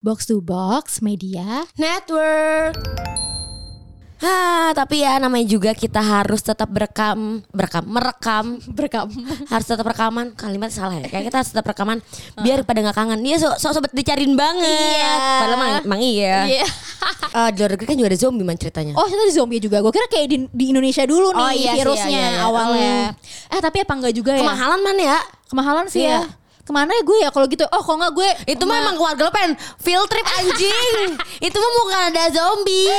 Box to Box Media Network. Hah, tapi ya namanya juga kita harus tetap berekam, berekam, merekam, berekam. harus tetap rekaman. Kalimat salah ya. Kayak kita harus tetap rekaman biar pada nggak kangen. Dia sok sok sobat dicariin banget. Iya. Padahal emang, emang iya. Iya. Eh, di luar negeri kan juga ada zombie man ceritanya. Oh, itu di zombie juga. Gue kira kayak di, di Indonesia dulu nih Oh, iya virusnya iya, iya, iya. awalnya. Eh, tapi apa enggak juga ya? Kemahalan man ya. Kemahalan sih Iya. ya. Ke mana ya gue ya kalau gitu? Oh, kalau enggak gue Itu mah emang keluarga lo pengen field trip anjing. Itu mah bukan ada zombie.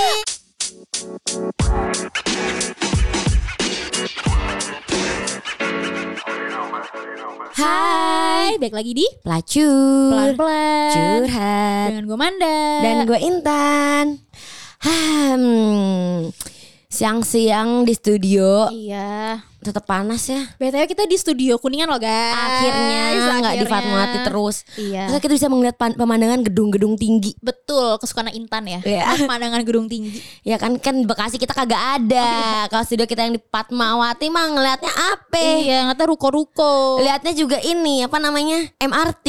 Hai, balik lagi di Pelacur. Pelan-pelan Curhat. dengan gue Manda. Dan gue Intan. Hmm, siang-siang di studio Iya. Tetap panas ya. BTW kita di studio Kuningan loh guys. Akhirnya nggak di. Fatmawati terus. Iya. Terus kita bisa melihat pemandangan gedung-gedung tinggi. Betul, kesukaan Intan ya. Iya. Pemandangan gedung tinggi. Ya kan kan Bekasi kita kagak ada. Kalau studio kita yang di Fatmawati mah ngelihatnya apa? Iya, ngata ruko-ruko. Lihatnya juga ini apa namanya MRT.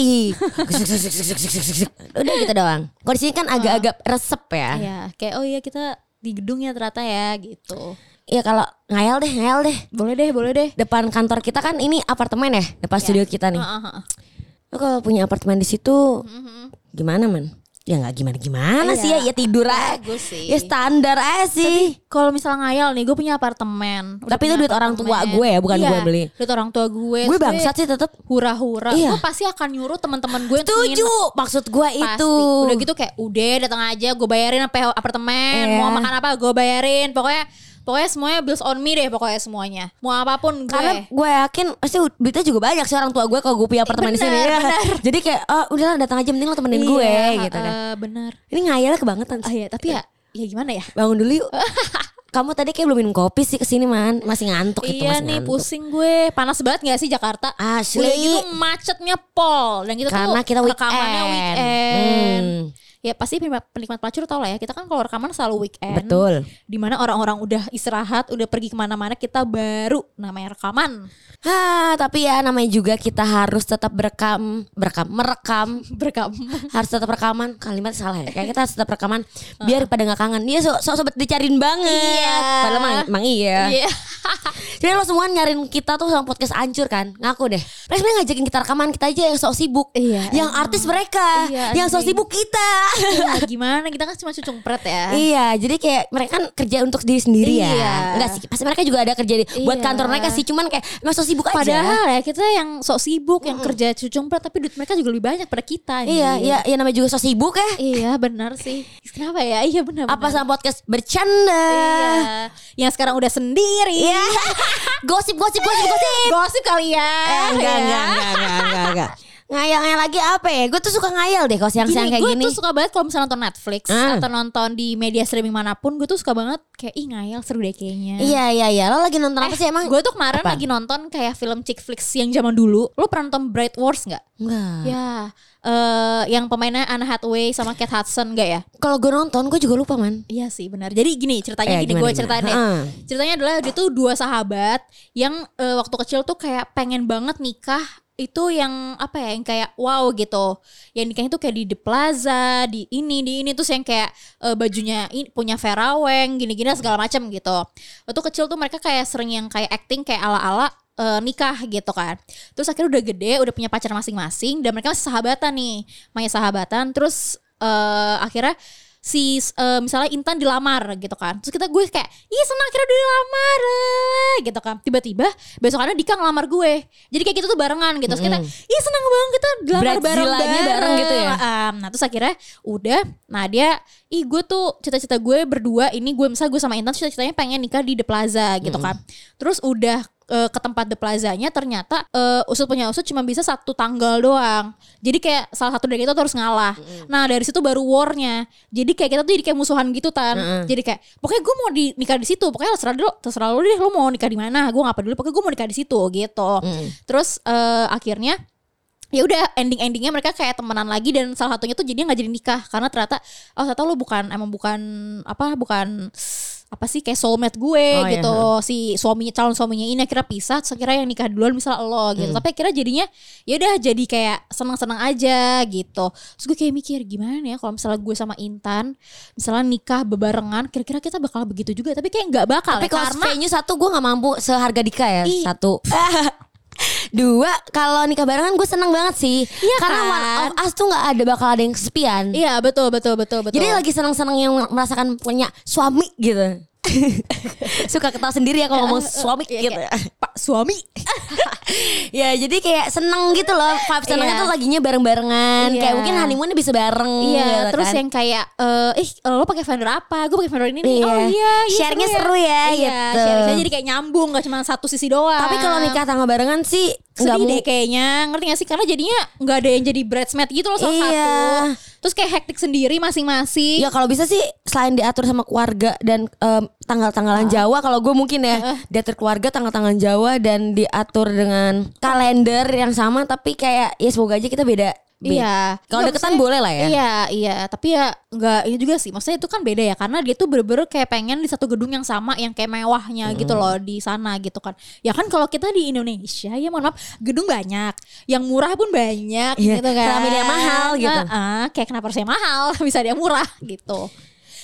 Udah gitu doang. Kalau di sini kan agak-agak resep ya. Iya, kayak oh iya kita di gedung ya ternyata ya gitu. Ya kalau ngayal deh, ngayal deh. Boleh deh, boleh deh. Depan kantor kita kan ini apartemen ya, depan studio kita nih. Heeh. Lo kalau punya apartemen di situ Mhm. gimana man? Ya nggak gimana gimana sih ya, Iya. ya tidur aja. Bagus sih. Ya standar aja sih. Kalau misalnya ngayal nih, gue punya apartemen. Udah Tapi itu punya duit orang tua gue ya, bukan Iya, gue beli. Duit orang tua gue. gue bangsat sih tetep. Hura-hura. Iya. Gue pasti akan nyuruh teman-teman gue Setuju. nginep. Maksud gue Pasti. itu. Udah gitu kayak udah datang aja gue bayarin sampai apartemen. Iya. Mau makan apa gue bayarin. Pokoknya pokoknya semuanya bills on me deh pokoknya semuanya. Mau apa pun gue. Karena gue yakin pasti duitnya juga banyak sih orang tua gue kalau gue punya apartemen di sini. ya. Jadi kayak oh udahlah datang aja mending lo temenin gue Iya, gitu kan. eh, bener. Ini ngayalnya kebangetan sih. iya, tapi ya ya gimana ya? Bangun dulu yuk. Kamu tadi kayak belum minum kopi sih ke sini man Masih ngantuk itu iya masih nih ngantuk. pusing gue. Panas banget gak sih Jakarta? Asli. Udah gitu macetnya pol dan kita Karena tuh kita rekamannya weekend. weekend. Hmm. Ya pasti penikmat, penikmat pelacur tau lah ya. Kita kan kalau rekaman selalu weekend. Betul. Di mana orang-orang udah istirahat, udah pergi ke mana-mana, kita baru namanya rekaman. Hah, tapi ya namanya juga kita harus tetap berekam, berekam, merekam, Berekam. harus tetap rekaman. Kalimat salah ya. Kayak kita harus tetap rekaman biar pada nggak kangen. Dia sok sok sobat dicariin banget. Iya. Padahal emang, emang iya. Iya. Jadi lo semua nyariin kita tuh sama podcast ancur kan? Ngaku deh. Mereka sebenarnya ngajakin kita rekaman, kita aja yang sok sibuk. Iya, Yang emang. artis mereka, Iya, yang sok sibuk kita. Ya, gimana kita kan cuma cucung pret ya. Iya, jadi kayak mereka kan kerja untuk diri sendiri ya. Iya. Enggak sih, pasti mereka juga ada kerja di, buat Iya. kantor mereka sih, cuman kayak emang sok sibuk aja. Padahal ya kita yang sok sibuk, yang kerja cucung pret tapi duit mereka juga lebih banyak pada kita. Iya, anjing. iya, ya namanya juga sok sibuk ya. Iya benar sih. Kenapa ya? Iya benar. Apa benar. sama podcast bercanda? Iya. Yang sekarang udah sendiri. Iya. gosip, gosip, gosip, gosip. Gosip kali ya. Eh, enggak, Ya. enggak, enggak, enggak, enggak, enggak. Ngayal-ngayal lagi apa ya? Gue tuh suka ngayal deh kalau siang-siang Gini, kayak gue gini. tuh suka banget kalau misalnya nonton Netflix Ah. atau nonton di media streaming mana pun, gue tuh suka banget kayak ih ngayal seru deh kayaknya. Iya, iya, iya. Lo lagi nonton apa sih emang? Gue tuh kemarin Apa? lagi nonton kayak film chick flicks yang zaman dulu. Lo pernah nonton Bright Wars nggak? Enggak. Ya, eh yang pemainnya Anne Hathaway sama Kate Hudson nggak ya? Kalau gue nonton, gue juga lupa man. Iya sih benar. Jadi gini ceritanya Eh, gini gue ceritain. Heeh. Ceritanya adalah dia tuh dua sahabat yang eh, waktu kecil tuh kayak pengen banget nikah itu yang apa ya yang kayak wow gitu. Yang nikahnya tuh kayak di The Plaza, di ini di ini terus yang kayak eh, bajunya ini punya Veraweng gini-gini segala macam gitu. Waktu kecil tuh mereka kayak sering yang kayak acting kayak ala-ala eh, nikah gitu kan. Terus akhirnya udah gede, udah punya pacar masing-masing dan mereka masih sahabatan nih. Main sahabatan terus eh, akhirnya si eh, misalnya Intan dilamar gitu kan. Terus kita gue kayak, "Ih, senang akhirnya udah dilamar." eh," gitu kan. Tiba-tiba besokannya Dika ngelamar gue. Jadi kayak gitu tuh barengan gitu. Terus kita, "Ih, senang banget kita dilamar bareng-bareng bareng gitu ya? Um, nah, terus akhirnya udah nah dia, "Ih, gue tuh cita-cita gue berdua ini gue misalnya gue sama Intan cita-citanya pengen nikah di The Plaza gitu kan." Terus udah eh, ke tempat The Plaza-nya ternyata eh, usut punya usut cuma bisa satu tanggal doang. Jadi kayak salah satu dari kita tuh harus ngalah. Nah dari situ baru war-nya. Jadi kayak kita tuh jadi kayak musuhan gitu tan. Jadi kayak pokoknya gue mau di nikah di situ. Pokoknya terserah dulu, terserah lu deh lu mau nikah di mana. Gue nggak peduli. Pokoknya gue mau nikah di situ gitu. Terus eh, akhirnya ya udah ending endingnya mereka kayak temenan lagi dan salah satunya tuh jadinya nggak jadi nikah karena ternyata oh ternyata lu bukan emang bukan apa bukan apa sih kayak soulmate gue Oh, iya, gitu. Si suaminya calon suaminya ini akhirnya pisah akhirnya yang nikah duluan misalnya lo gitu. Hmm. tapi akhirnya jadinya ya udah jadi kayak senang-senang aja gitu. Terus gue kayak mikir gimana ya kalau misalnya gue sama Intan misalnya nikah bebarengan kira-kira kita bakal begitu juga. Tapi kayak nggak bakal Tapi ya, kalau karena venue satu gue nggak mampu seharga Dika ya satu. Dua kalau nikah barengan gue seneng banget sih. Iya Karena kan? one of us tuh nggak ada bakal ada yang kesepian. iya betul betul betul betul Jadi lagi seneng-seneng yang merasakan punya suami gitu. Suka ketawa sendiri ya kalau ngomong suami Iya, gitu. kayak, Pak suami ya jadi kayak seneng gitu loh. Vibe senengnya Iya. tuh laginya bareng-barengan. Iya. Kayak mungkin honeymoonnya bisa bareng. Iya, gitu terus kan. yang kayak eh ih lo pakai vendor apa? Gue pakai vendor ini nih. Iya. Oh iya, iya Share-nya seru ya, Iya, gitu. share jadi kayak nyambung gak cuma satu sisi doang. Tapi kalau nikah tangga barengan sih sedih deh kayaknya ngerti gak sih karena jadinya nggak ada yang jadi bridesmaid gitu loh salah Iya. satu terus kayak hektik sendiri masing-masing Ya kalau bisa sih selain diatur sama keluarga dan em, tanggal-tanggalan Ah. Jawa kalau gue mungkin ya diatur keluarga tanggal-tanggalan Jawa dan diatur dengan kalender yang sama tapi kayak ya semoga aja kita beda. Be- Iya. Kalau deketan boleh lah ya. Iya, iya. Tapi ya nggak ini juga sih. Maksudnya itu kan beda ya. Karena dia tuh bener-bener kayak pengen di satu gedung yang sama, yang kayak mewahnya Hmm. gitu loh di sana gitu kan. Ya kan kalau kita di Indonesia ya mohon maaf gedung banyak, yang murah pun banyak Iya, gitu kan. kenapa dia mahal gitu? Heeh, kayak kenapa harusnya mahal? Bisa dia murah gitu.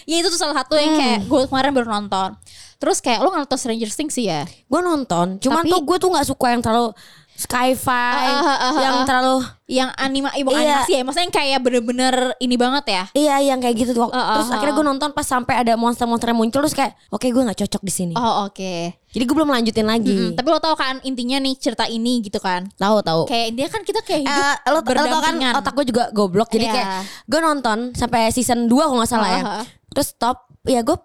Ya itu tuh salah satu yang kayak Hmm. gue kemarin baru nonton. Terus kayak lo nonton Stranger Things sih ya? Gue nonton, cuman Tapi- tuh gue tuh nggak suka yang terlalu sci-fi, Ah, ah, ah, yang terlalu Yang anima, bukan Iya. animasi ya? Maksudnya yang kayak bener-bener ini banget ya? Iya yang kayak gitu tuh. Terus akhirnya gue nonton pas sampai ada monster-monster yang muncul terus kayak oke gue nggak cocok di sini. Oh oke. Jadi gue belum lanjutin lagi. Mm, tapi lo tau kan intinya nih cerita ini gitu kan. Tahu tahu. Kayak intinya kan kita kayak hidup Eh, lo, lo tau kan otak gue juga goblok jadi Iya. kayak gue nonton sampai season 2 kalau nggak salah ya Ah, ah. terus stop ya gue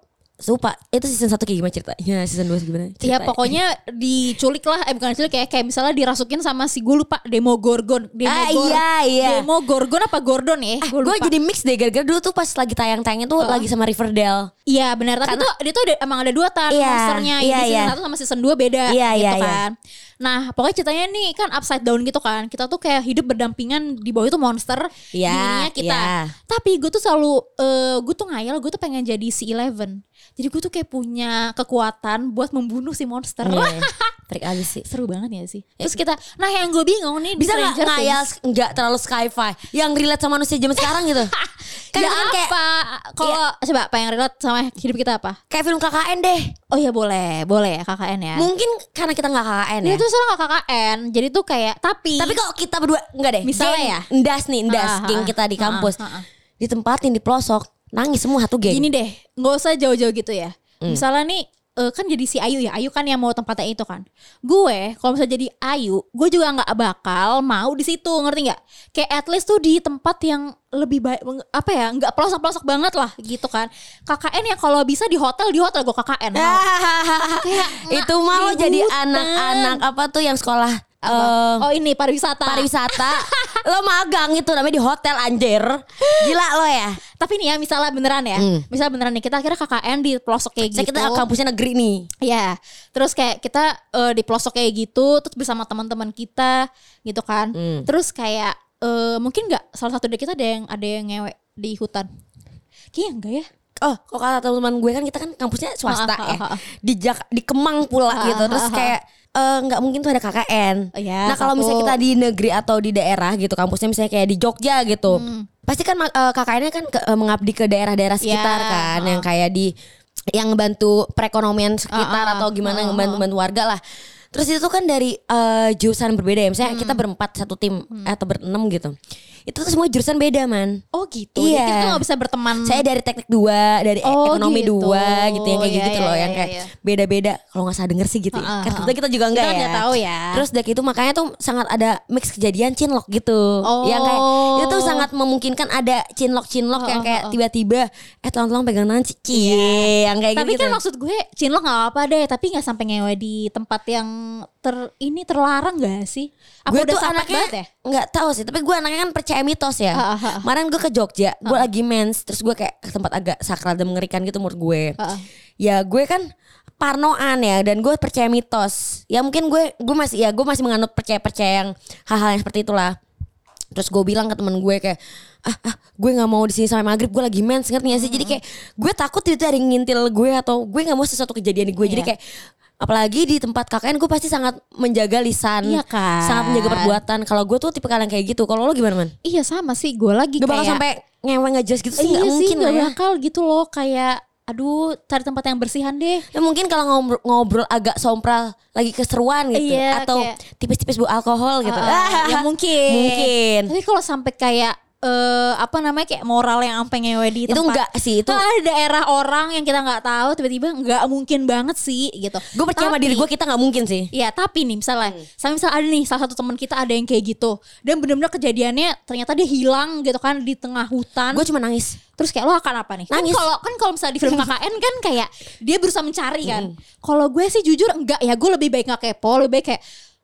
lupa itu season 1 kayak gimana ceritanya season 2 gimana Ya ceritanya? pokoknya diculik lah, eh bukan diculik kayak kayak misalnya dirasukin sama si gue lupa Demogorgon, ah Demogor, iya iya Demogorgon apa Gordon ya? Gue gue lupa. jadi mix deh gara-gara dulu tuh pas lagi tayang-tayangnya tuh lagi sama Riverdale Iya benar, tapi tuh dia tuh ada, emang ada dua tan Iya, monsternya. iya, Ini season iya. 1 sama season 2 beda Iya, gitu iya, iya. Nah, pokoknya ceritanya nih kan upside down gitu kan. Kita tuh kayak hidup berdampingan di bawah itu monster, Iya, di ininya kita. iya. Tapi gue tuh selalu eh gue tuh ngayal, gue tuh pengen jadi si Eleven. Jadi gue tuh kayak punya kekuatan buat membunuh si monster. Iya, Trik abis sih Seru banget ya sih. Terus kita, nah yang gue bingung nih bisa nggak ngayal nggak terlalu sci-fi yang relate sama manusia zaman sekarang gitu kan ya itu kan kayak apa? Kalau coba apa yang relate sama hidup kita apa? kayak film KKN deh Oh ya boleh, boleh ya KKN ya. mungkin karena kita nggak KKN ya Dia tuh sekarang gak KKN, jadi tuh kayak tapi Tapi kalau kita berdua enggak deh. Misalnya Geng ya? Ndas nih, Ndas, Ah, ah, geng ah. kita di Ah, kampus. ah, ah. Ditempatin di pelosok, nangis semua satu geng. gini deh, nggak usah jauh-jauh gitu ya. Hmm. Misalnya nih eh, kan jadi si Ayu ya, Ayu kan yang mau tempatnya itu kan. Gue kalau misalnya jadi Ayu, gue juga nggak bakal mau di situ, ngerti nggak? Kayak at least tuh di tempat yang lebih baik, apa ya, nggak pelosok-pelosok banget lah gitu kan. KKN yang kalau bisa di hotel di hotel gue KKN. mau. Kayak itu di jadi anak-anak apa tuh yang sekolah eh, oh ini pariwisata. pariwisata. lo magang itu namanya di hotel anjir. Gila lo ya. Tapi nih ya misalnya beneran ya, Hmm. misalnya beneran nih kita akhirnya KKN di pelosok kayak Saya gitu. kita kampusnya negeri nih. Ya, terus kayak kita eh, di pelosok kayak gitu, terus bersama teman-teman kita gitu kan. Hmm. Terus kayak eh, mungkin nggak salah satu dari kita ada yang ada yang ngewek di hutan. Kayaknya enggak ya? Oh, kok kata teman-teman gue kan kita kan kampusnya swasta Ah, ah, ya. ah, ah. Di Jak di Kemang pula gitu. Terus kayak eh, nggak mungkin tuh ada KKN. Oh, ya, nah kalau misalnya kita di negeri atau di daerah gitu, kampusnya misalnya kayak di Jogja gitu, Hmm. pasti kan eh, KKN-nya kan ke- eh, mengabdi ke daerah-daerah sekitar Ya, kan, ah. yang kayak di yang ngebantu perekonomian sekitar ah, atau gimana ah, ah, ngebantu-bantu warga lah. Terus itu kan dari eh, jurusan berbeda ya, misalnya Hmm. kita berempat satu tim atau berenam gitu. Itu tuh semua jurusan beda man. Oh gitu. Iya. Jadi kita nggak bisa berteman. Saya dari teknik dua, dari e-. Oh, ekonomi gitu. dua gitu yang kayak Iya, gitu iya, loh, iya, yang iya, kayak iya. beda-beda. Kalau nggak salah denger sih gitu. ya. Ah, Kan kita, juga enggak Kita ya. tahu ya. Terus dari itu makanya tuh sangat ada mix kejadian cinlok gitu. Oh. Yang kayak itu tuh sangat memungkinkan ada cinlok-cinlok Oh, yang oh, kayak oh. tiba-tiba eh tolong-tolong pegang tangan Ci. Cie, yang kayak tapi gitu. kan maksud gue cinlok nggak apa deh, tapi nggak sampai ngewe di tempat yang ter ini terlarang gak sih? Apa gue udah tuh anaknya banget ya? nggak tahu sih tapi gue anaknya kan percaya mitos ya. Kemarin gue ke Jogja gue lagi mens terus gue kayak ke tempat agak sakral dan mengerikan gitu menurut gue. Ya gue kan parnoan ya dan gue percaya mitos. Ya mungkin gue gue masih ya gue masih menganut percaya percaya yang hal-hal yang seperti itulah. Terus gue bilang ke temen gue kayak ah, ah gue nggak mau di sini sampai maghrib gue lagi mens ngerti gak sih? Jadi kayak gue takut itu ada yang ngintil gue atau gue nggak mau sesuatu kejadian di gue. Jadi Iya. kayak apalagi di tempat KKN gue pasti sangat menjaga lisan. Iya kan? sangat menjaga perbuatan. Kalau gue tuh tipe kalian kayak gitu. Kalau lo gimana man? Iya sama sih. Gue lagi gak bakal kayak sampai ngewe ngejas gitu sih iya sih mungkin lah gak ya. bakal gitu loh. Kayak aduh cari tempat yang bersihan deh. Ya mungkin kalau ngobrol, ngobrol agak sompral lagi keseruan gitu. Iya, atau kayak- tipis-tipis bu alkohol gitu. Ah, ya mungkin Mungkin. tapi kalau sampai kayak eh apa namanya kayak moral yang sampai ngewe di Itu tempat enggak sih, itu kan ada daerah orang yang kita nggak tahu tiba-tiba nggak mungkin banget sih gitu gue percaya sama Tapi- diri gue kita nggak mungkin sih. Iya tapi nih misalnya Hmm. Sama misal ada nih Salah satu teman kita ada yang kayak gitu Dan bener-bener kejadiannya Ternyata dia hilang gitu kan Di tengah hutan Gue cuma nangis. Terus kayak lo akan apa nih? Nangis. Kan kalau kan kalau misalnya di film KKN kan kayak dia berusaha mencari kan. Hmm. Kalau gue sih jujur enggak ya, gue lebih baik nggak kepo, lebih baik kayak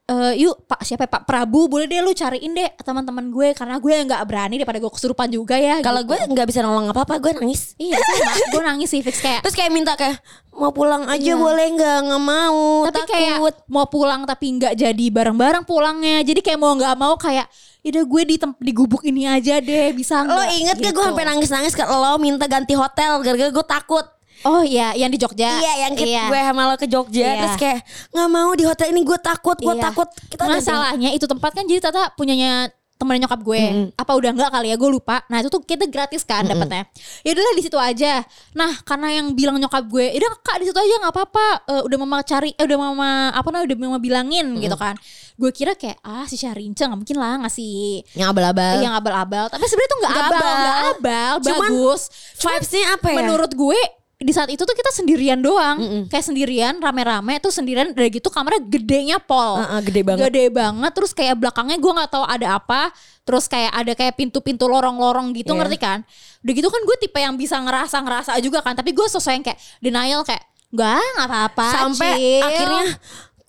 eh yuk Pak siapa ya, Pak Prabu boleh deh lu cariin deh teman-teman gue karena gue nggak berani daripada gue kesurupan juga ya. Kalau gitu. gue nggak bisa nolong apa apa gue nangis. iya sama, gue nangis sih fix kayak Terus kayak minta kayak mau pulang aja Iya. boleh nggak nggak mau tapi takut. kayak mau pulang tapi nggak jadi bareng-bareng pulangnya. Jadi kayak mau nggak mau kayak Ida gue di tem- di gubuk ini aja deh bisa lo nggak?" inget gak gue Gitu. sampai nangis nangis ke lo minta ganti hotel gara-gara gue takut. Oh iya, yang di Jogja. Iya yang kita Iya. gue sama lo ke Jogja Iya. terus kayak nggak mau di hotel ini gue takut gue Iya. takut kita Masalahnya itu tempat kan jadi Tata punyanya temennya nyokap gue. Apa udah enggak kali ya gue lupa. Nah, itu tuh kita gratis kan dapetnya. Ya udahlah di situ aja. Nah, karena yang bilang nyokap gue, "Ya udah Kak di situ aja nggak apa-apa. Eh, udah mama cari eh, udah mama apa namanya udah mama bilangin gitu kan." Gue kira kayak ah si Syahrince nggak mungkin lah ngasih yang abal-abal. yang abal-abal. Tapi sebenarnya tuh nggak Nggak abal, abal. nggak abal, Cuman bagus. Vibesnya apa ya? menurut gue di saat itu tuh kita sendirian doang kayak sendirian rame-rame tuh sendirian dari gitu kamarnya gedenya pol Heeh, gede banget. gede banget terus kayak belakangnya gue nggak tahu ada apa terus kayak ada kayak pintu-pintu lorong-lorong gitu Iya. ngerti kan udah gitu kan gue tipe yang bisa ngerasa-ngerasa juga kan tapi gue sesuai yang kayak denial kayak nggak nggak apa-apa sampai chill." akhirnya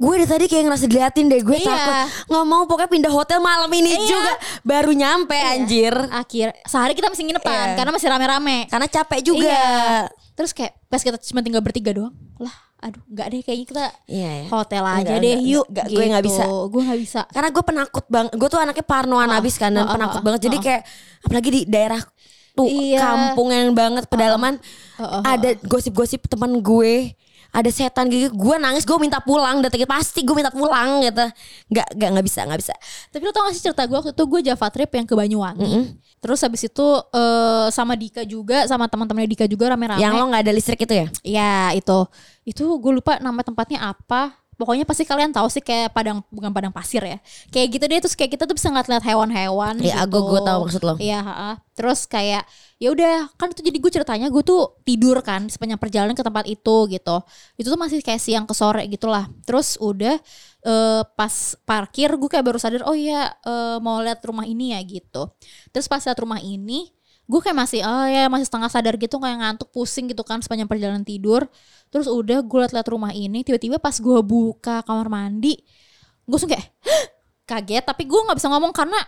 gue dari tadi kayak ngerasa diliatin deh gue Iya. takut nggak mau pokoknya pindah hotel malam ini Iya. juga baru nyampe anjir akhir sehari kita masih nginepan Iya. karena masih rame-rame karena capek juga Iya. Terus kayak pas kita cuma tinggal bertiga doang. Lah, aduh nggak deh kayaknya kita Iya, ya. hotel aja Enggak, deh enggak, yuk. enggak, gue nggak bisa. Gue nggak bisa. karena gue penakut banget gue tuh anaknya parnoan abis kan dan oh, penakut oh, banget jadi oh. kayak apalagi di daerah tuh Iya. kampung yang banget pedalaman Oh, oh, oh, ada gosip-gosip teman gue ada setan gitu gue nangis gue minta pulang datangnya pasti gue minta pulang gitu nggak nggak nggak bisa nggak bisa Tapi lo tau gak sih cerita gue waktu itu gue Java trip yang ke Banyuwangi. Terus habis itu eh, sama Dika juga sama teman-temannya Dika juga rame-rame. yang lo nggak ada listrik itu ya Ya itu. Itu gue lupa nama tempatnya apa. Pokoknya pasti kalian tahu sih kayak padang bukan padang pasir ya. Kayak gitu deh terus kayak kita tuh bisa ngeliat hewan-hewan Iya, gitu. gue- gue tahu maksud lo. Iya. Terus kayak ya udah kan itu jadi gue ceritanya gue tuh tidur kan sepanjang perjalanan ke tempat itu gitu. Itu tuh masih kayak siang ke sore gitulah. Terus udah eh, pas parkir gue kayak baru sadar oh iya eh, mau lihat rumah ini ya gitu. Terus pas lihat rumah ini gue kayak masih oh ya masih setengah sadar gitu kayak ngantuk pusing gitu kan sepanjang perjalanan tidur. Terus udah gue liat-liat rumah ini tiba-tiba pas gue buka kamar mandi gue langsung kayak kaget tapi gue nggak bisa ngomong karena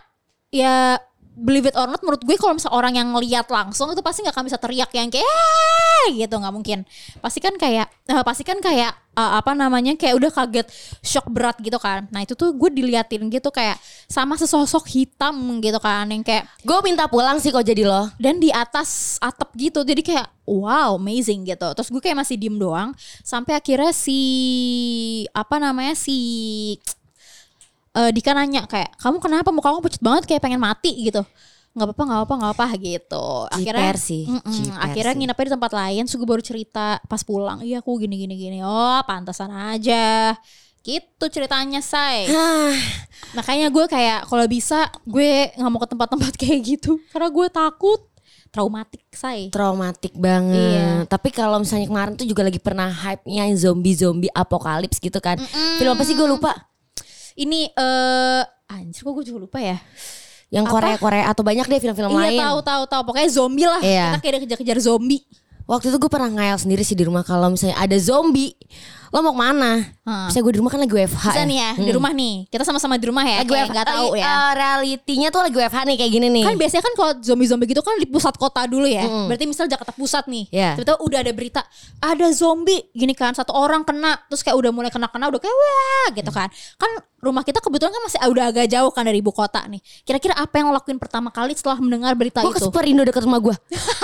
ya believe it or not menurut gue kalau misalnya orang yang ngeliat langsung itu pasti nggak akan bisa teriak yang kayak gitu nggak mungkin. Pasti kan kayak eh, pasti kan kayak eh, apa namanya kayak udah kaget shock berat gitu kan. Nah itu tuh gue diliatin gitu kayak sama sesosok hitam gitu kan yang kayak gue minta pulang sih kok jadi lo. dan di atas atap gitu. Jadi kayak wow amazing gitu. Terus gue kayak masih diem doang sampai akhirnya si apa namanya si eh Dika nanya kayak kamu kenapa muka kamu pucat banget kayak pengen mati gitu nggak apa-apa nggak apa-apa nggak apa gitu akhirnya Jiper sih, jiper akhirnya sih. nginepnya di tempat lain gue baru cerita pas pulang iya aku gini gini gini oh pantasan aja gitu ceritanya say Makanya gue kayak kalau bisa gue nggak mau ke tempat-tempat kayak gitu karena gue takut traumatik say. traumatik banget. Iya. Tapi kalau misalnya kemarin tuh juga lagi pernah hype-nya zombie-zombie apokalips gitu kan. Film apa sih gue lupa. Ini eh anjir kok gue juga lupa ya. Yang Apa? Korea-Korea atau banyak deh film-film lain. Iya tahu tahu tahu pokoknya zombie lah. Iya. Kita kayak kejar-kejar zombie. Waktu itu gue pernah ngayal sendiri sih di rumah kalau misalnya ada zombie, lo mau ke mana? Hmm. Misalnya gue di rumah kan lagi WFH. Bisa nih ya di rumah nih. Kita sama-sama di rumah ya. Lagi WFH. nggak tahu ya. eh, realitinya tuh lagi WFH nih kayak gini nih. Kan biasanya kan kalau zombie-zombie gitu kan di pusat kota dulu ya. Berarti misal Jakarta Pusat nih. Iya. Tiba-tiba udah ada berita ada zombie gini kan satu orang kena terus kayak udah mulai kena-kena udah kayak wah gitu kan. Kan rumah kita kebetulan kan masih udah agak jauh kan dari ibu kota nih. Kira-kira apa yang lo lakuin pertama kali setelah mendengar berita Gue ke itu? Superindo dekat rumah gue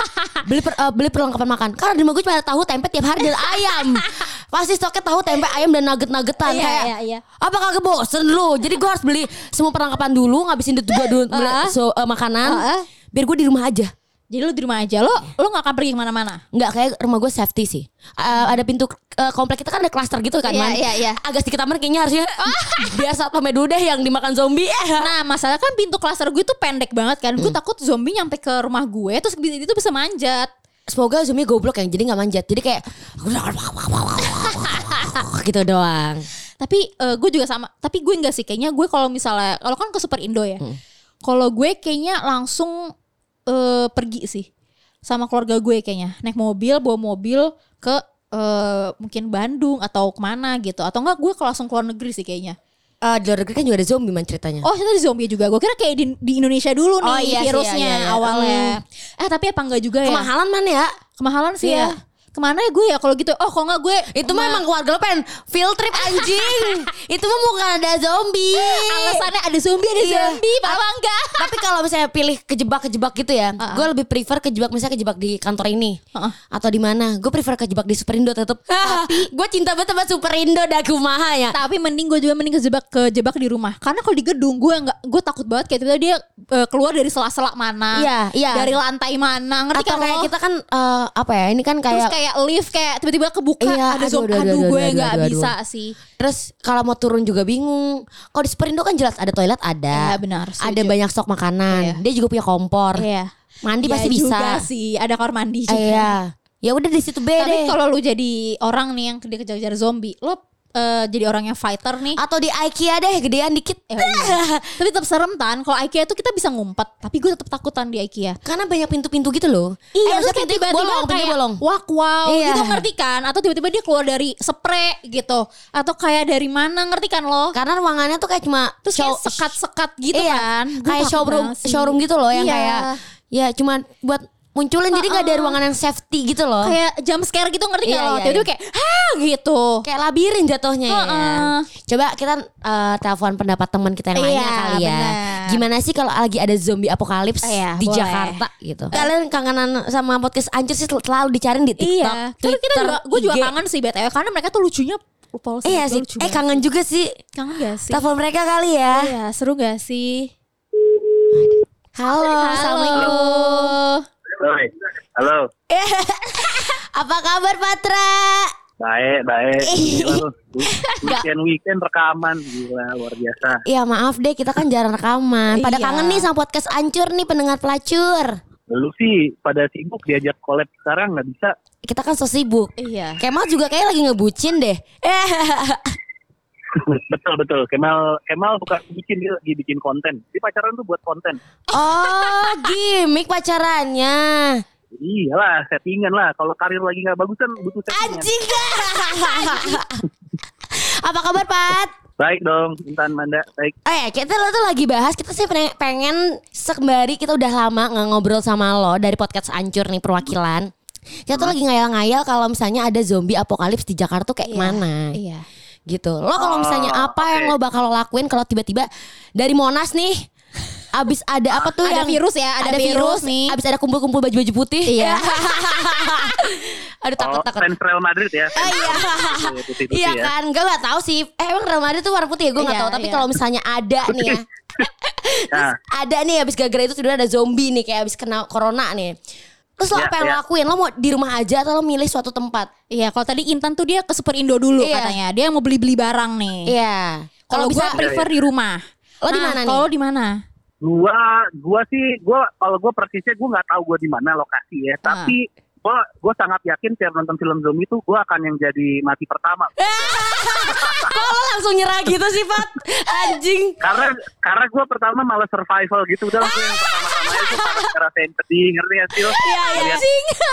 beli per- eh, beli perlengkapan makan karena di rumah gue cuma ada tahu tempe tiap hari dan ayam pasti stoknya tahu tempe ayam dan nugget-nuggetan Iya, kayak iya, iya. apa kagak bosen lu jadi gue harus beli semua perlengkapan dulu ngabisin duit gue dulu Ah. so, eh, makanan Ah. biar gue di rumah aja Jadi lo di rumah aja, lo lo gak akan pergi ke mana-mana? Nggak kayak rumah gue safety sih Eh, ada pintu eh, komplek kita kan ada klaster gitu kan Iya, Man. iya, iya. agak sedikit aman kayaknya harusnya biar satpamnya dulu deh yang dimakan zombie Nah masalah kan pintu klaster gue tuh pendek banget kan Hmm. Gue takut zombie nyampe ke rumah gue Terus itu bisa manjat semoga zombie goblok yang jadi nggak manjat jadi kayak gitu doang Tapi eh, gue juga sama Tapi gue enggak sih Kayaknya gue kalau misalnya Kalau kan ke Super Indo ya Hmm. Kalau gue kayaknya langsung eh, pergi sih. Sama keluarga gue kayaknya. Naik mobil Bawa mobil ke eh, mungkin Bandung Atau ke mana gitu. Atau enggak gue kalau langsung keluar negeri sih kayaknya. Eh, di luar negeri kan juga ada zombie man ceritanya. Oh ternyata di zombie juga. Gue kira kayak di, di Indonesia dulu nih Oh, iya virusnya iya, iya. awalnya. Eh tapi apa enggak juga ya? Kemahalan man ya? Kemahalan sih Iya. ya Ke mana ya gue ya kalau gitu Oh kalau enggak gue itu mah emang keluarga lo pengen field trip anjing itu mah bukan ada zombie Alasannya ada zombie ada Iya. zombie Apa enggak tapi kalau misalnya pilih kejebak-kejebak gitu ya, Uh-uh. gue lebih prefer kejebak misalnya kejebak di kantor ini Uh-uh. atau di mana. Gue prefer kejebak di Superindo tetep. Tapi gue cinta banget sama Superindo dah kumaha ya. Tapi mending gue juga mending kejebak kejebak di rumah. Karena kalau di gedung gue nggak gue takut banget kayak tiba-tiba dia eh, keluar dari sela-sela mana, Iya, iya. dari lantai mana, ngerti Atau kan kayak kita kan eh, apa ya? Ini kan kayak kayak lift kayak tiba-tiba kebuka Iya, ada aduh, aduh, Aduh, aduh, gue nggak aduh, bisa sih. terus kalau mau turun juga bingung. Kalau di Superindo kan jelas ada toilet ada. Iya, benar, setuju. Ada banyak stok makanan. Iya. Dia juga punya kompor. Iya. Mandi Iya pasti juga bisa. sih. Ada kamar mandi juga. Iya. Ya udah di situ Tapi bede. kalau lu jadi orang nih yang dikejar-kejar zombie, lo eh, jadi orang yang fighter nih. Atau di IKEA deh gedean dikit. Eh, iya. tapi tetap serem tan. Kalau IKEA tuh kita bisa ngumpet, tapi gue tetap takutan di IKEA. Karena banyak pintu-pintu gitu loh. Iya, Eh, terus kayak tiba-tiba bolong, kayak bolong. wak wow Iya. gitu ngerti kan? Atau tiba-tiba dia keluar dari spray gitu. Atau kayak dari mana ngerti kan lo? Karena ruangannya tuh kayak cuma Terus kayak show- sekat-sekat gitu iya, kan. Kayak showroom sih. showroom gitu loh yang Iya. kayak ya cuma buat munculin jadi nggak ada ruangan yang safety gitu loh. kayak jump scare gitu ngerti Iya, lo? iya, Tiba-tiba iya. kayak hah gitu. kayak labirin jatuhnya ya. Coba kita eh, telepon pendapat teman kita yang lainnya Iya, kali ya. Gimana sih kalau lagi ada zombie apokalips Iya, di boleh. Jakarta gitu. Kalian kangenan sama podcast anjir sih selalu dicariin di TikTok, Iya. Kita Twitter, juga gue juga IG. kangen sih BTW karena mereka tuh lucunya lupa Iya sih. Eh kangen juga sih. Kangen gak sih? Telepon mereka kali ya. Iya, seru gak sih? Halo, assalamualaikum. Hoi, halo. Apa kabar Patra? Baik, baik. Lu. Weekend weekend rekaman gila luar biasa. Iya maaf deh kita kan jarang rekaman. Pada Iya. kangen nih sama podcast ancur nih pendengar pelacur. Lu sih pada sibuk diajak collab sekarang nggak bisa. Kita kan so sibuk. Iya. Kemal juga kayak lagi ngebucin deh. Betul betul. Kemal Kemal bukan bikin dia lagi bikin konten. Di pacaran tuh buat konten. oh gimmick pacarannya. Iyalah settingan lah. Kalau karir lagi nggak bagus kan butuh settingan. Anjing Apa kabar Pat? Baik dong, Intan Manda. Baik. Eh kita lo tuh lagi bahas kita sih pengen, pengen sembari kita udah lama nggak ngobrol sama lo dari podcast ancur nih perwakilan. Kita tuh lagi ngayal-ngayal kalau misalnya ada zombie apokalips di Jakarta tuh kayak mana Iya. Gitu. Lo kalau misalnya Oh, apa yang lo bakal lo lakuin kalau tiba-tiba dari Monas nih abis ada apa tuh Ada yang virus ya, ada virus nih. abis ada kumpul-kumpul baju-baju putih. Iya. Aduh takut Oh, takut. fans Real Madrid ya. Oh, iya. Putih-putih Iya ya. kan, gue gak tahu sih. Eh, emang Real Madrid tuh warna putih ya, gue gak Iya, tahu. Tapi iya. kalau misalnya ada nih ya, Nah, ada nih abis gara-gara itu sudah ada zombie nih, kayak abis kena corona nih. Terus lo Iya, apa yang lo iya. lakuin? Lo mau di rumah aja atau lo milih suatu tempat? Iya, kalau tadi Intan tuh dia ke Super Indo dulu Iya. katanya. Dia mau beli-beli barang nih. Iya. Kalau Kalau gue bisa, prefer di rumah. Lo di Nah, mana nih? Kalau lo di mana? gua gua sih gua kalau gua persisnya gua nggak tahu gua di mana lokasi ya. Ah. Tapi gua gua sangat yakin tiap nonton film zombie itu gua akan yang jadi mati pertama. Lo langsung nyerah gitu sih, Pat? Anjing. karena karena gue pertama malah survival gitu udah langsung yang pertama-tama gue parah ngerasain sedih ngerti gak sih lo Iya, iya.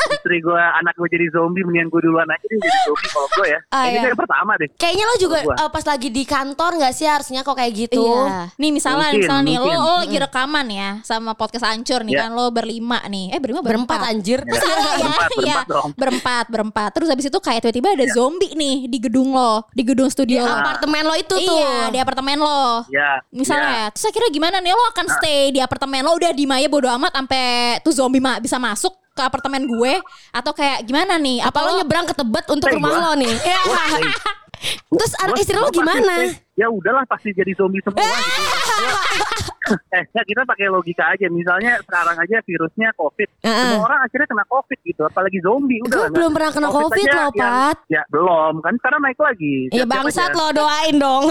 Istri gue anak gue jadi zombie mendingan gue duluan aja deh jadi zombie kalau gue ya Ah, ini iya. yang pertama deh Kayaknya lo juga Gua. eh, pas lagi di kantor gak sih harusnya kok kayak gitu? Iya. Nih misalnya, Mungkin, misalnya nih lo, mungkin. lo lagi rekaman ya sama podcast ancur nih Iya. kan lo berlima nih. Eh berlima Berempat anjir. Ya. Salah ya, Berempat, Iya. berempat dong. berempat, berempat. Terus habis itu kayak tiba-tiba ada zombie nih di gedung lo, di gedung studio lo. Apartemen lo itu tuh. Iya, di apartemen lo. ya Misalnya, terus akhirnya gimana nih lo akan stay di apartemen lo udah di Maya bodo amat sampai tuh zombie ma bisa masuk ke apartemen gue atau kayak gimana nih? Apa lo nyebrang ke Tebet untuk Stay rumah gua. lo nih? Iya. Terus anak istri lo pasti gimana? ya udahlah pasti jadi zombie semua gitu eh ya kita pakai logika aja misalnya sekarang aja virusnya covid semua orang akhirnya kena covid gitu apalagi zombie udah Gue belum pernah kena covid loh, Pat. ya belum kan sekarang naik lagi Iya Siap-siap bangsat lo doain dong.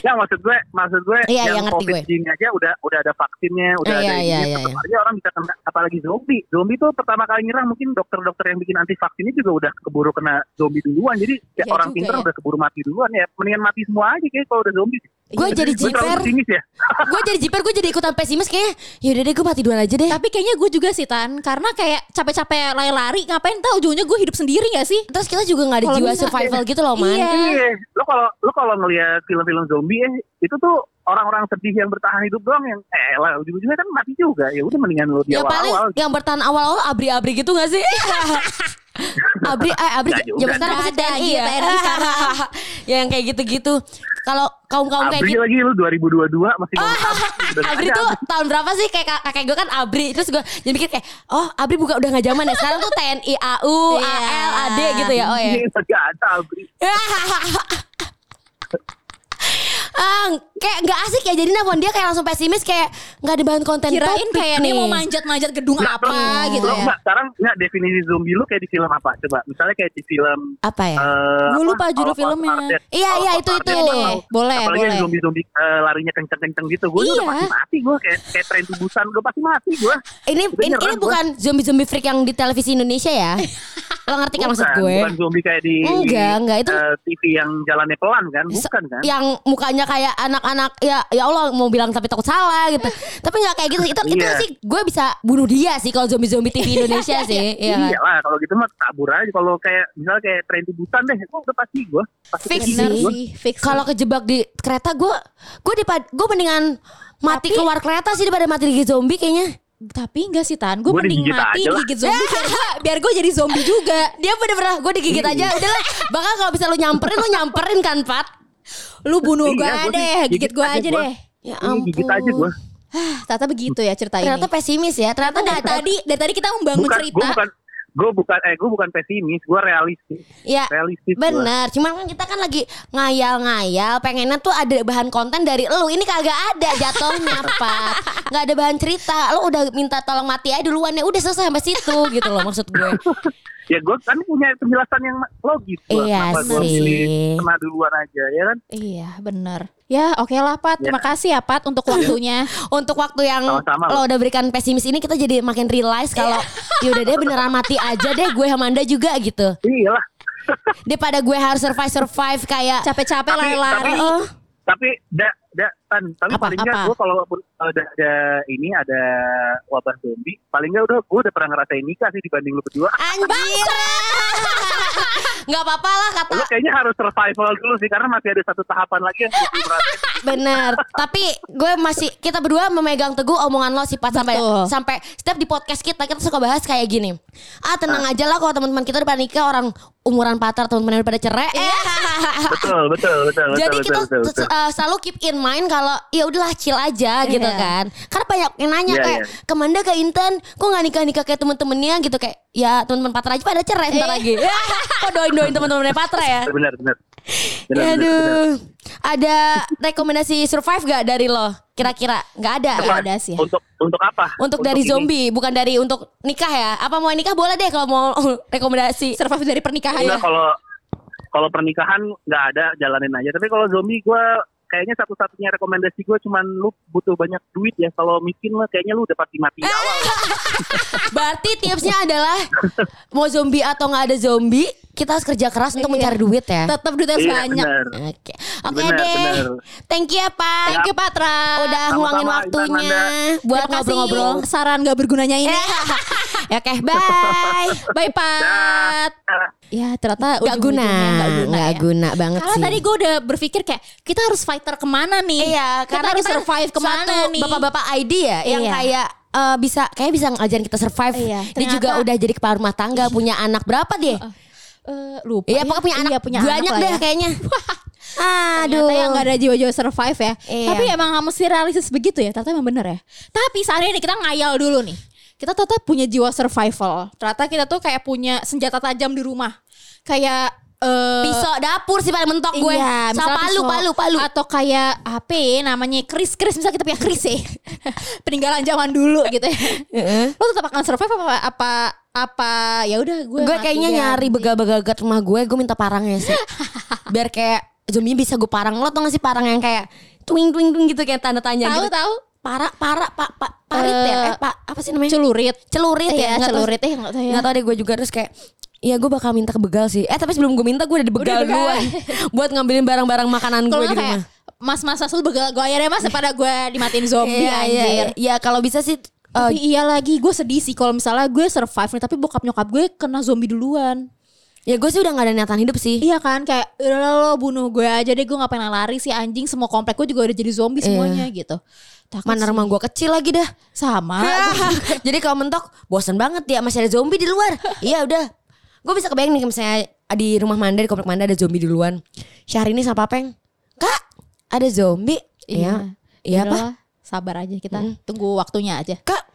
ya maksud gue maksud gue Iya, iya, yang covid gue. ini aja udah udah ada vaksinnya udah Iya, ada iya, ininya iya, iya. aja orang bisa kena apalagi zombie zombie tuh pertama kali nyerang mungkin dokter-dokter yang bikin anti vaksin ini juga udah keburu kena zombie duluan jadi kayak Iya orang juga pinter ya. udah keburu mati duluan ya mendingan mati semua aja kayak kalau udah zombie Gue jadi Gue terlalu jiper. ya Gue jadi jiper, gue jadi ikutan pesimis kayaknya. Yaudah deh gue mati duluan aja deh. Tapi kayaknya gue juga sih Tan Karena kayak capek-capek lari-lari Ngapain tau ujungnya gue hidup sendiri gak sih? Terus kita juga gak ada jiwa survival gitu loh man. Iya. Iya, lo kalau lo kalau ngelihat film-film zombie eh itu tuh orang-orang sedih yang bertahan hidup doang yang eh lah ujung-ujungnya kan mati juga. Ya udah mendingan lo di Ya paling awal-awal. yang bertahan awal-awal abri-abri gitu gak sih? abri, eh, abri zaman sekarang pasti Nggak ada, TNI iya, ya. TNI sekarang. ya yang kayak gitu-gitu. Kalau kaum-kaum kayak Abri gitu. lagi lo 2022 masih ngomong Abri. Udah Abri tuh tahun berapa sih kayak kak- kakek gue kan Abri terus gue jadi mikir kayak oh Abri bukan udah nggak zaman ya sekarang tuh TNI AU Iya. AL AD gitu ya oh ya ada Abri. ah kayak nggak asik ya jadi nelfon dia kayak langsung pesimis kayak nggak ada bahan konten Kirain topik kayak nih dia mau manjat-manjat gedung Nggak, apa lo- gitu lo ya nggak, sekarang nggak definisi zombie lu kayak di film apa? Coba misalnya kayak di film apa ya eh, Gue apa, lupa judul filmnya. Iya, iya, itu- itu. Dead, Boleh, Apalagi boleh. yang zombie-zombie eh, larinya kenceng-kenceng gitu. Gue udah Iya. pasti mati gue kayak kayak tren tubusan gue pasti mati gue. ini Udah ini, ini bukan zombie zombie freak yang di televisi Indonesia ya lo ngerti kan maksud gue Bukan zombie kayak di Enggak, enggak, itu- eh, TV yang jalannya pelan kan, bukan kan? yang mukanya kayak anak-anak ya ya Allah mau bilang tapi takut salah gitu tapi nggak kayak gitu itu itu Iya. sih gue bisa bunuh dia sih kalau zombie zombie TV Indonesia sih iya kan? Iyalah kalau gitu mah kabur aja kalau kayak misalnya kayak tren tubusan deh, itu udah pasti gue. Pasti Fix sih. Fix kalau kejebak di kereta gue gue di gue mendingan mati Tapi- keluar kereta sih daripada mati di zombie kayaknya Tapi enggak sih Tan Gue mending mati lah. digigit zombie biar, biar gue jadi zombie juga dia bener-bener gue digigit aja udahlah bahkan kalau bisa lu nyamperin lu nyamperin kan Pat Lu bunuh gue Iya, gua deh Gigit gue aja gua. deh. Ya Ini gigit aja gue. Ternyata begitu ya cerita ini. Ternyata pesimis ya. Ternyata Dari nggak tadi dari tadi kita membangun Bukan, cerita. gue bukan, gue bukan, eh gue bukan pesimis, gue realistis, ya realistis. gua. Bener, cuman kan kita kan lagi ngayal-ngayal pengennya tuh ada bahan konten dari lu. Ini kagak ada jatuhnya Pat Gak ada bahan cerita. Lu udah minta tolong mati aja duluan ya. Udah selesai sampai situ gitu loh maksud gue Ya gue kan punya penjelasan yang logis. gua. Iya Kenapa pilih kena duluan aja, ya kan? Iya bener. Ya oke lah Pat. Terima kasih ya Pat untuk waktunya. Untuk waktu yang Sama-sama, lo. udah berikan pesimis ini Kita jadi makin realize kalau Yaudah deh beneran mati aja deh Gue sama Anda juga gitu. Iya lah. Daripada gue harus survive-survive kayak Capek-capek Tapi- lari-lari. Oh, Tapi da, da, tan, tapi Apa, paling nggak apa? gue kalau ada, ada ini ada wabah zombie, paling nggak udah gue udah pernah ngerasain nikah sih dibanding lu berdua. Anjir Gak apa-apa lah kata Lu kayaknya harus survival dulu sih karena masih ada satu tahapan lagi yang. Bener Tapi gue masih Kita berdua memegang teguh omongan lo sih Pat Sampai Betul. sampai Setiap di podcast kita Kita suka bahas kayak gini Ah tenang aja lah Kalau teman-teman kita udah pada nikah Orang umuran patar Teman-teman udah pada cerai eh. betul, betul, betul, Jadi betul, kita betul, betul. uh, selalu keep in mind kalau ya udahlah chill aja gitu Iya. kan. Karena banyak yang nanya Iya, kayak iya. kemanda ke Intan, kok nggak nikah nikah kayak temen-temennya gitu kayak ya teman-teman Patra aja pada cerai bentar Iya. lagi. kok doain doain teman-temannya Patra ya? Benar, benar. Benar, Ya benar, aduh. Ada rekomendasi survive gak dari lo? Kira-kira nggak ada. Nggak ada sih Untuk untuk apa? Untuk, dari ini. zombie, bukan dari untuk nikah ya? Apa mau nikah boleh deh kalau mau rekomendasi. Survive dari pernikahan Enggak ya kalau kalau pernikahan nggak ada jalanin aja. Tapi kalau zombie gue kayaknya satu-satunya rekomendasi gue cuman lu butuh banyak duit ya. Kalau miskin lah kayaknya lu udah pasti mati awal. Berarti tipsnya adalah mau zombie atau nggak ada zombie, kita harus kerja keras untuk Iya. mencari duit ya. Tetap duit harus Iya banyak. Oke. Oke deh. Thank you ya, Pak. Thank you Patra. Udah Sama-sama, Intan waktunya buat ngobrol-ngobrol. Saran gak bergunanya ini. Ya, Oke, bye. Bye Pat. Ya ternyata Gak guna, nggak guna, nggak ya. guna banget Karena sih. tadi gue udah berpikir kayak kita harus fighter ke mana nih? Iya, kita karena harus kita survive ke mana nih? Bapak-bapak ID ya yang Iya. kayak eh, bisa kayak bisa ngajarin kita survive. Iya, Dia juga udah jadi kepala rumah tangga, punya anak berapa dia? Eh, lupa. Iya, ya. pokoknya punya anak Iya, punya banyak anak deh ya. kayaknya. Aduh. Ternyata yang gak ada jiwa-jiwa survive ya. Iya. Tapi emang mesti realistis begitu ya. Ternyata emang bener ya. Tapi saat ini kita ngayal dulu nih. Kita ternyata punya jiwa survival. Ternyata kita tuh kayak punya senjata tajam di rumah. Kayak eh, Pisau dapur sih paling mentok gue. Iya, Sama palu, pisau. palu, palu. Atau kayak apa ya, namanya kris kris misalnya kita punya kris ya. Peninggalan zaman dulu gitu ya. Lo tetap akan survive apa apa apa ya udah gue Gue kayaknya ganti. nyari begal-begal ke rumah gue, gue minta parangnya sih. Biar kayak zombie bisa gue parang. Lo tau gak sih parang yang kayak twing twing twing gitu kayak tanda tanya tahu gitu. tahu Para para pak pa, parit ya? Eh, Eh, pak apa sih namanya? celurit celurit ya Iya, nggak tahu- celurit ya nggak tahu ya. nggak tahu deh gue juga terus kayak Iya gue bakal minta ke begal sih Eh tapi sebelum gue minta gue udah dibegal duluan Buat ngambilin barang-barang makanan gue di rumah mas-mas mas lu begal gue ya mas daripada gue dimatiin zombie Iya iya anjir. iya. Iya kalau bisa sih eh, Tapi iya lagi gue sedih sih kalau misalnya gue survive nih tapi bokap nyokap gue kena zombie duluan. Ya gue sih udah gak ada niatan hidup sih Iya kan kayak udah lo bunuh gue aja deh gue gak pengen lari sih anjing semua komplek gue juga udah jadi zombie semuanya gitu. Takut Mana sih. rumah gue kecil lagi dah sama. Jadi kalau mentok bosan banget ya masih ada zombie di luar. Iya udah. Gue bisa kebayang nih misalnya di rumah Manda di komplek Manda ada zombie duluan. Syahrini sama Papeng. Kak ada zombie. Iya. Iya apa? Sabar aja kita tunggu waktunya aja. Kak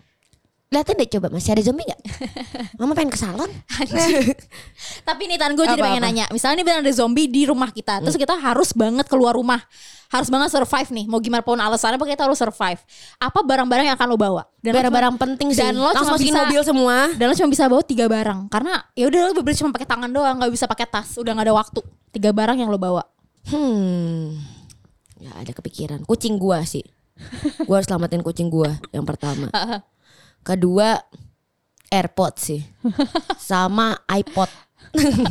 liatin deh coba masih ada zombie gak? Mama pengen ke salon. Tapi nih Tan gue jadi pengen nanya Misalnya nih benar ada zombie di rumah kita Terus kita harus banget keluar rumah Harus banget survive nih Mau gimana pun alasannya Pokoknya kita harus survive Apa barang-barang yang akan lo bawa? Dan Barang-barang penting sih. Dan lo cuma bisa mobil semua. Dan lo cuma bisa bawa tiga barang Karena ya udah lo beli cuma pakai tangan doang nggak bisa pakai tas Udah nggak ada waktu Tiga barang yang lo bawa Hmm. Ya ada kepikiran. Kucing gua sih. Gua harus selamatin kucing gua yang pertama. Kedua AirPods sih. Sama iPod.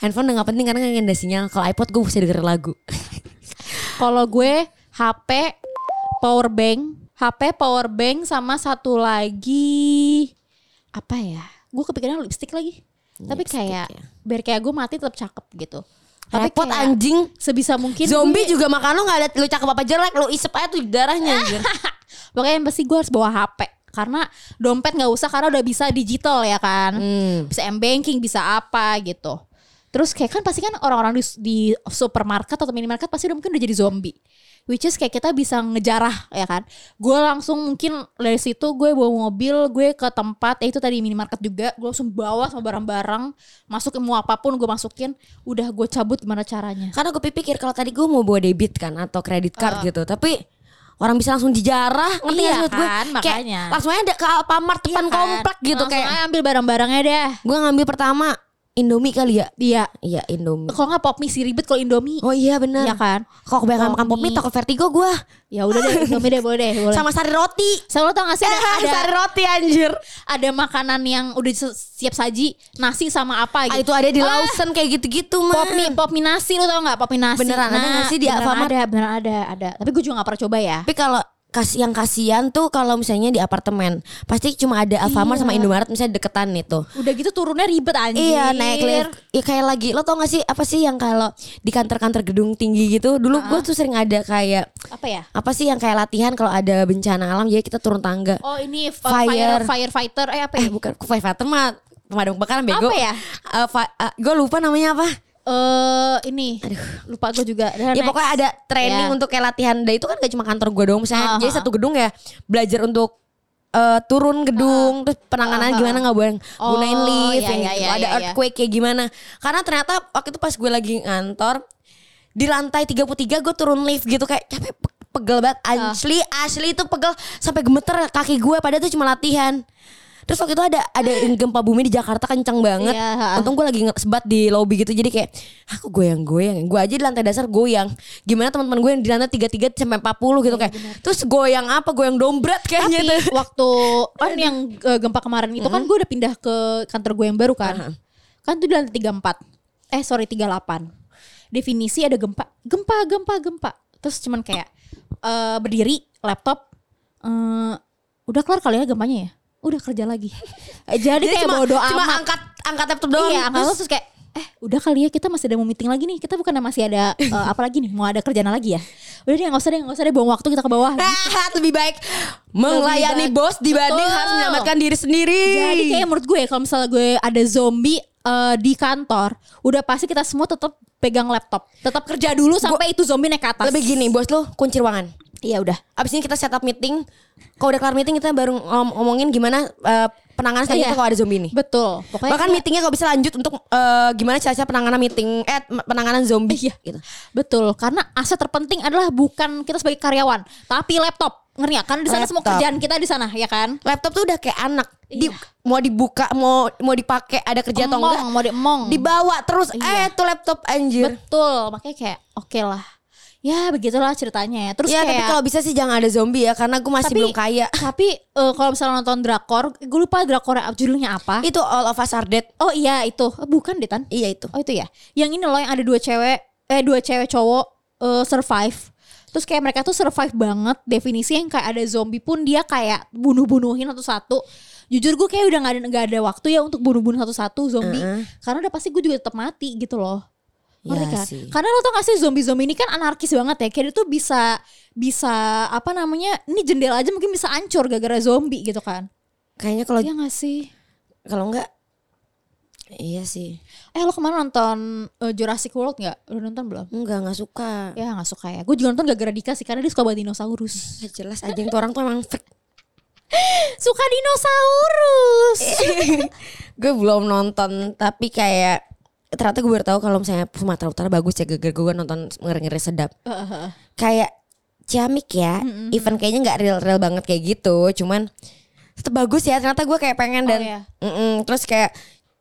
Handphone udah gak penting karena gak ada sinyal. Kalau iPod gue bisa denger lagu. Kalau gue HP Power bank HP power bank Sama satu lagi Apa ya Gue kepikiran lipstick lagi Tapi Lipstick kayak ya. Biar kayak gue mati tetap cakep gitu Tapi Repot kayak anjing. Sebisa mungkin Zombie gue- juga makan lu gak ada lu cakep apa jelek. Lu isep aja tuh darahnya anjir. Makanya yang pasti gue harus bawa HP Karena dompet nggak usah Karena udah bisa digital ya kan Hmm. Bisa m-banking Bisa apa gitu Terus kayak kan pasti kan orang-orang di, di supermarket atau minimarket pasti udah mungkin udah jadi zombie. Which is kayak kita bisa ngejarah ya kan. Gue langsung mungkin dari situ gue bawa mobil gue ke tempat ya itu tadi minimarket juga. Gue langsung bawa sama barang-barang. Masuk ke mau apa pun gue masukin. Udah gue cabut gimana caranya. Karena gue pikir kalau tadi gue mau bawa debit kan atau kredit card gitu, tapi orang bisa langsung dijarah, ngerti Iya gak maksud gue? kan, Kayak makanya. langsung aja ke Alfamart depan Iya kan? komplek gitu Langsung kayak. ambil barang-barangnya deh. Gue ngambil pertama Indomie kali ya? Iya. Iya Indomie. Kalau nggak pop mie sih ribet kalau Indomie. Oh iya bener. Iya kan? Kalau kebanyakan makan pop mie takut vertigo gue. Ya udah deh Indomie deh boleh deh. Boleh. Sama sari roti. Sama lo tau gak sih ada, ada, sari roti anjir. ada makanan yang udah siap saji nasi sama apa Ah, gitu. itu ada di Ah, Lawson kayak gitu-gitu mah. Pop mie, pop mie nasi lo tau gak pop mie nasi? Beneran ada nggak sih di Alfamart? Ada, beneran ada, ada. Tapi gue juga gak pernah coba ya. Tapi kalau kas yang kasihan tuh kalau misalnya di apartemen pasti cuma ada Alfamart Iya. sama Indomaret misalnya deketan itu. Udah gitu turunnya ribet anjir. Iya naik lift Ya kayak lagi Lo tau gak sih Apa sih yang kalau Di kantor-kantor gedung tinggi gitu Dulu gue tuh sering ada kayak Apa ya? Apa sih yang kayak latihan Kalau ada bencana alam Jadi kita turun tangga Oh ini f- Fire. fire, firefighter eh apa Eh ya? bukan Firefighter mah Pemadam kebakaran bego Apa ya? Gue lupa namanya apa Eh ini lupa gue juga. Dan Ya next. pokoknya ada training Ya. untuk kayak latihan Dan itu kan gak cuma kantor gue doang Misalnya Ah, Jadi ah, satu gedung ya Belajar untuk eh, turun gedung Terus penanganan Ah, ah, gimana gak boleh Oh, gunain lift iya, iya, gitu. iya, Ada iya, iya. earthquake kayak gimana Karena ternyata waktu itu pas gue lagi ngantor Di lantai 33 gue turun lift gitu Kayak capek pe- pegel banget Ah. Asli asli itu pegel Sampai gemeter kaki gue Padahal itu cuma latihan Terus waktu itu ada ada gempa bumi di Jakarta kencang banget. Iya, ha. Untung gue lagi ngesebat di lobby gitu jadi kayak aku goyang-goyang. Gue aja di lantai dasar goyang. Gimana teman-teman gue yang di lantai 33 sampai 40 gitu kayak. Terus goyang apa? Goyang dombrat kayaknya Tapi tuh. waktu kan yang eh, gempa kemarin itu kan gue udah pindah ke kantor gue yang baru kan. Kan tuh di lantai 34. Eh sorry 38. Definisi ada gempa, gempa, gempa, gempa. Terus cuman kayak eh berdiri, laptop, eh udah kelar kali ya gempanya ya. Udah kerja lagi. Eh, Jadi, kayak cuma, bodo cuma amat. angkat angkat laptop doang. Iya, angkat Terus- terus kayak eh udah kali ya kita masih ada mau meeting lagi nih. Kita bukan masih ada eh, apa lagi nih? Mau ada kerjaan lagi ya? Udah deh nggak usah deh nggak usah deh buang waktu kita ke bawah. Ah, lebih baik melayani baik. bos dibanding Betul. harus menyelamatkan diri sendiri. Jadi kayak menurut gue kalau misalnya gue ada zombie eh, di kantor, udah pasti kita semua tetap pegang laptop, tetap kerja dulu sampai itu zombie naik ke atas. lebih gini, bos lu kunci ruangan. Iya udah. Abis ini kita setup meeting. Kalau udah kelar meeting kita baru ngom- ngomongin gimana eh, penanganan selanjutnya Iya. kalau ada zombie ini. Betul. Pokoknya Bahkan meetingnya kalau bisa lanjut untuk eh, gimana cara penanganan meeting eh penanganan zombie Iya. gitu. Betul, karena aset terpenting adalah bukan kita sebagai karyawan, tapi laptop. Ngerti nggak? Karena di sana semua kerjaan kita di sana, ya kan? Laptop tuh udah kayak anak. Di, Iya. mau dibuka, mau mau dipakai ada kerja atau Emong, enggak, mau diemong. dibawa terus. Iya. Eh tuh laptop anjir. Betul, makanya kayak oke lah. Ya begitulah ceritanya ya. Terus ya kayak tapi kalau bisa sih jangan ada zombie ya karena gue masih Tapi- belum kaya. tapi eh, kalau misalnya nonton drakor, gue lupa drakor judulnya apa. Itu All of Us Are Dead. Oh iya itu, Eh, bukan deh Tan. Iya itu. Oh itu ya. Yang ini loh yang ada dua cewek, eh dua cewek cowok eh, survive. Terus kayak mereka tuh survive banget. Definisi yang kayak ada zombie pun dia kayak bunuh-bunuhin satu-satu. Jujur gue kayak udah gak ada, nggak ada waktu ya untuk bunuh-bunuh satu-satu zombie. Heeh. Karena udah pasti gue juga tetap mati gitu loh. Ngerti Ya kan? sih. Karena lo tau gak sih zombie-zombie ini kan anarkis banget ya. Kayak dia tuh bisa bisa apa namanya? Ini jendela aja mungkin bisa hancur gara-gara zombie gitu kan. Kayaknya kalau Iya gak sih? kalau enggak Iya sih. Eh lo kemarin nonton eh, Jurassic World gak? Udah nonton belum? Enggak, enggak suka. Ya gak suka ya. Gue juga nonton gara-gara Dika sih karena dia suka banget dinosaurus. Ya jelas aja tuh orang tuh emang fake. suka dinosaurus. gue belum nonton tapi kayak ternyata gue baru tahu kalau misalnya Sumatera Utara bagus ya gara-gara gue nonton ngeri-ngeri sedap. Kayak ciamik ya. Event kayaknya nggak real-real banget kayak gitu, cuman tetap bagus ya. Ternyata gue kayak pengen Oh, dan iya. Mm-mm. terus kayak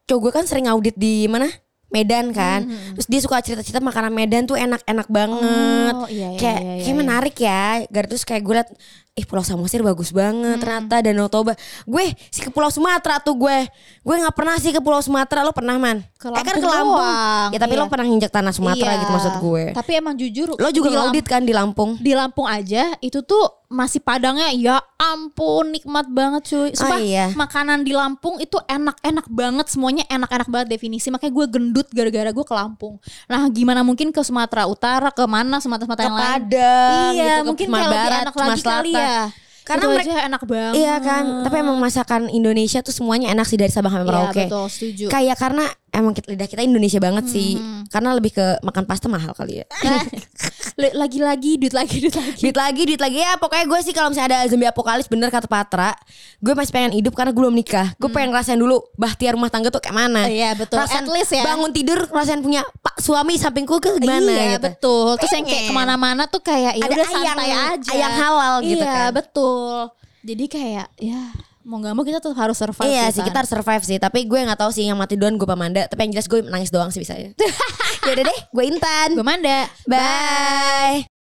cowok gue kan sering audit di mana? Medan kan. Terus dia suka cerita-cerita makanan Medan tuh enak-enak banget. Oh, iya, iya, kayak iya, iya, kayak iya. menarik ya. Gar terus kayak gue liat Ih Pulau Samosir bagus banget ternyata Danau Toba. Gue sih ke Pulau Sumatera tuh gue. Gue nggak pernah sih ke Pulau Sumatera. Lo pernah man? Ke eh kan Lampung ke Lampung. doang, Ya tapi iya. lo pernah nginjek tanah Sumatera Iya. gitu maksud gue. Tapi emang jujur Lo juga ngaudit kan di Lampung? di Lampung aja itu tuh masih padangnya ya ampun nikmat banget cuy. Sumpah Oh, iya. makanan di Lampung itu enak-enak banget semuanya enak-enak banget definisi makanya gue gendut gara-gara gue ke Lampung. Nah gimana mungkin ke Sumatera Utara ke mana Sumatera Sumatera yang lain? Padang Iya gitu, mungkin kayak lebih enak lagi kali Selatan. Ya. Karena Itu mereka- aja enak banget. Iya kan, tapi emang masakan Indonesia tuh semuanya enak sih dari Sabang sampai Iya Merauke. betul setuju. Kayak karena emang kita, lidah kita Indonesia banget sih. Hmm. Karena lebih ke makan pasta mahal kali ya. Lagi-lagi duit lagi duit lagi. duit lagi, duit lagi ya. Pokoknya gue sih kalau misalnya ada zombie apokalips bener kata Patra, gue masih pengen hidup karena gue belum nikah. Gue pengen ngerasain dulu bahtiar rumah tangga tuh kayak mana. Hmm. Iya, betul. Rasain At least ya. Bangun tidur ngerasain punya pak suami sampingku ke gimana iya gitu. betul. Terus yang kayak ke mana-mana tuh kayak ya Ada udah santai ayang- aja. ayang halal gitu iya, kan. betul. Jadi kayak ya mau nggak mau kita tetap harus survive. Iya ya sih kita harus survive sih. Tapi gue gak tahu sih yang mati duluan gue Pamanda Tapi yang jelas gue nangis doang sih bisa ya. Yaudah deh gue Intan. Gue Manda. Bye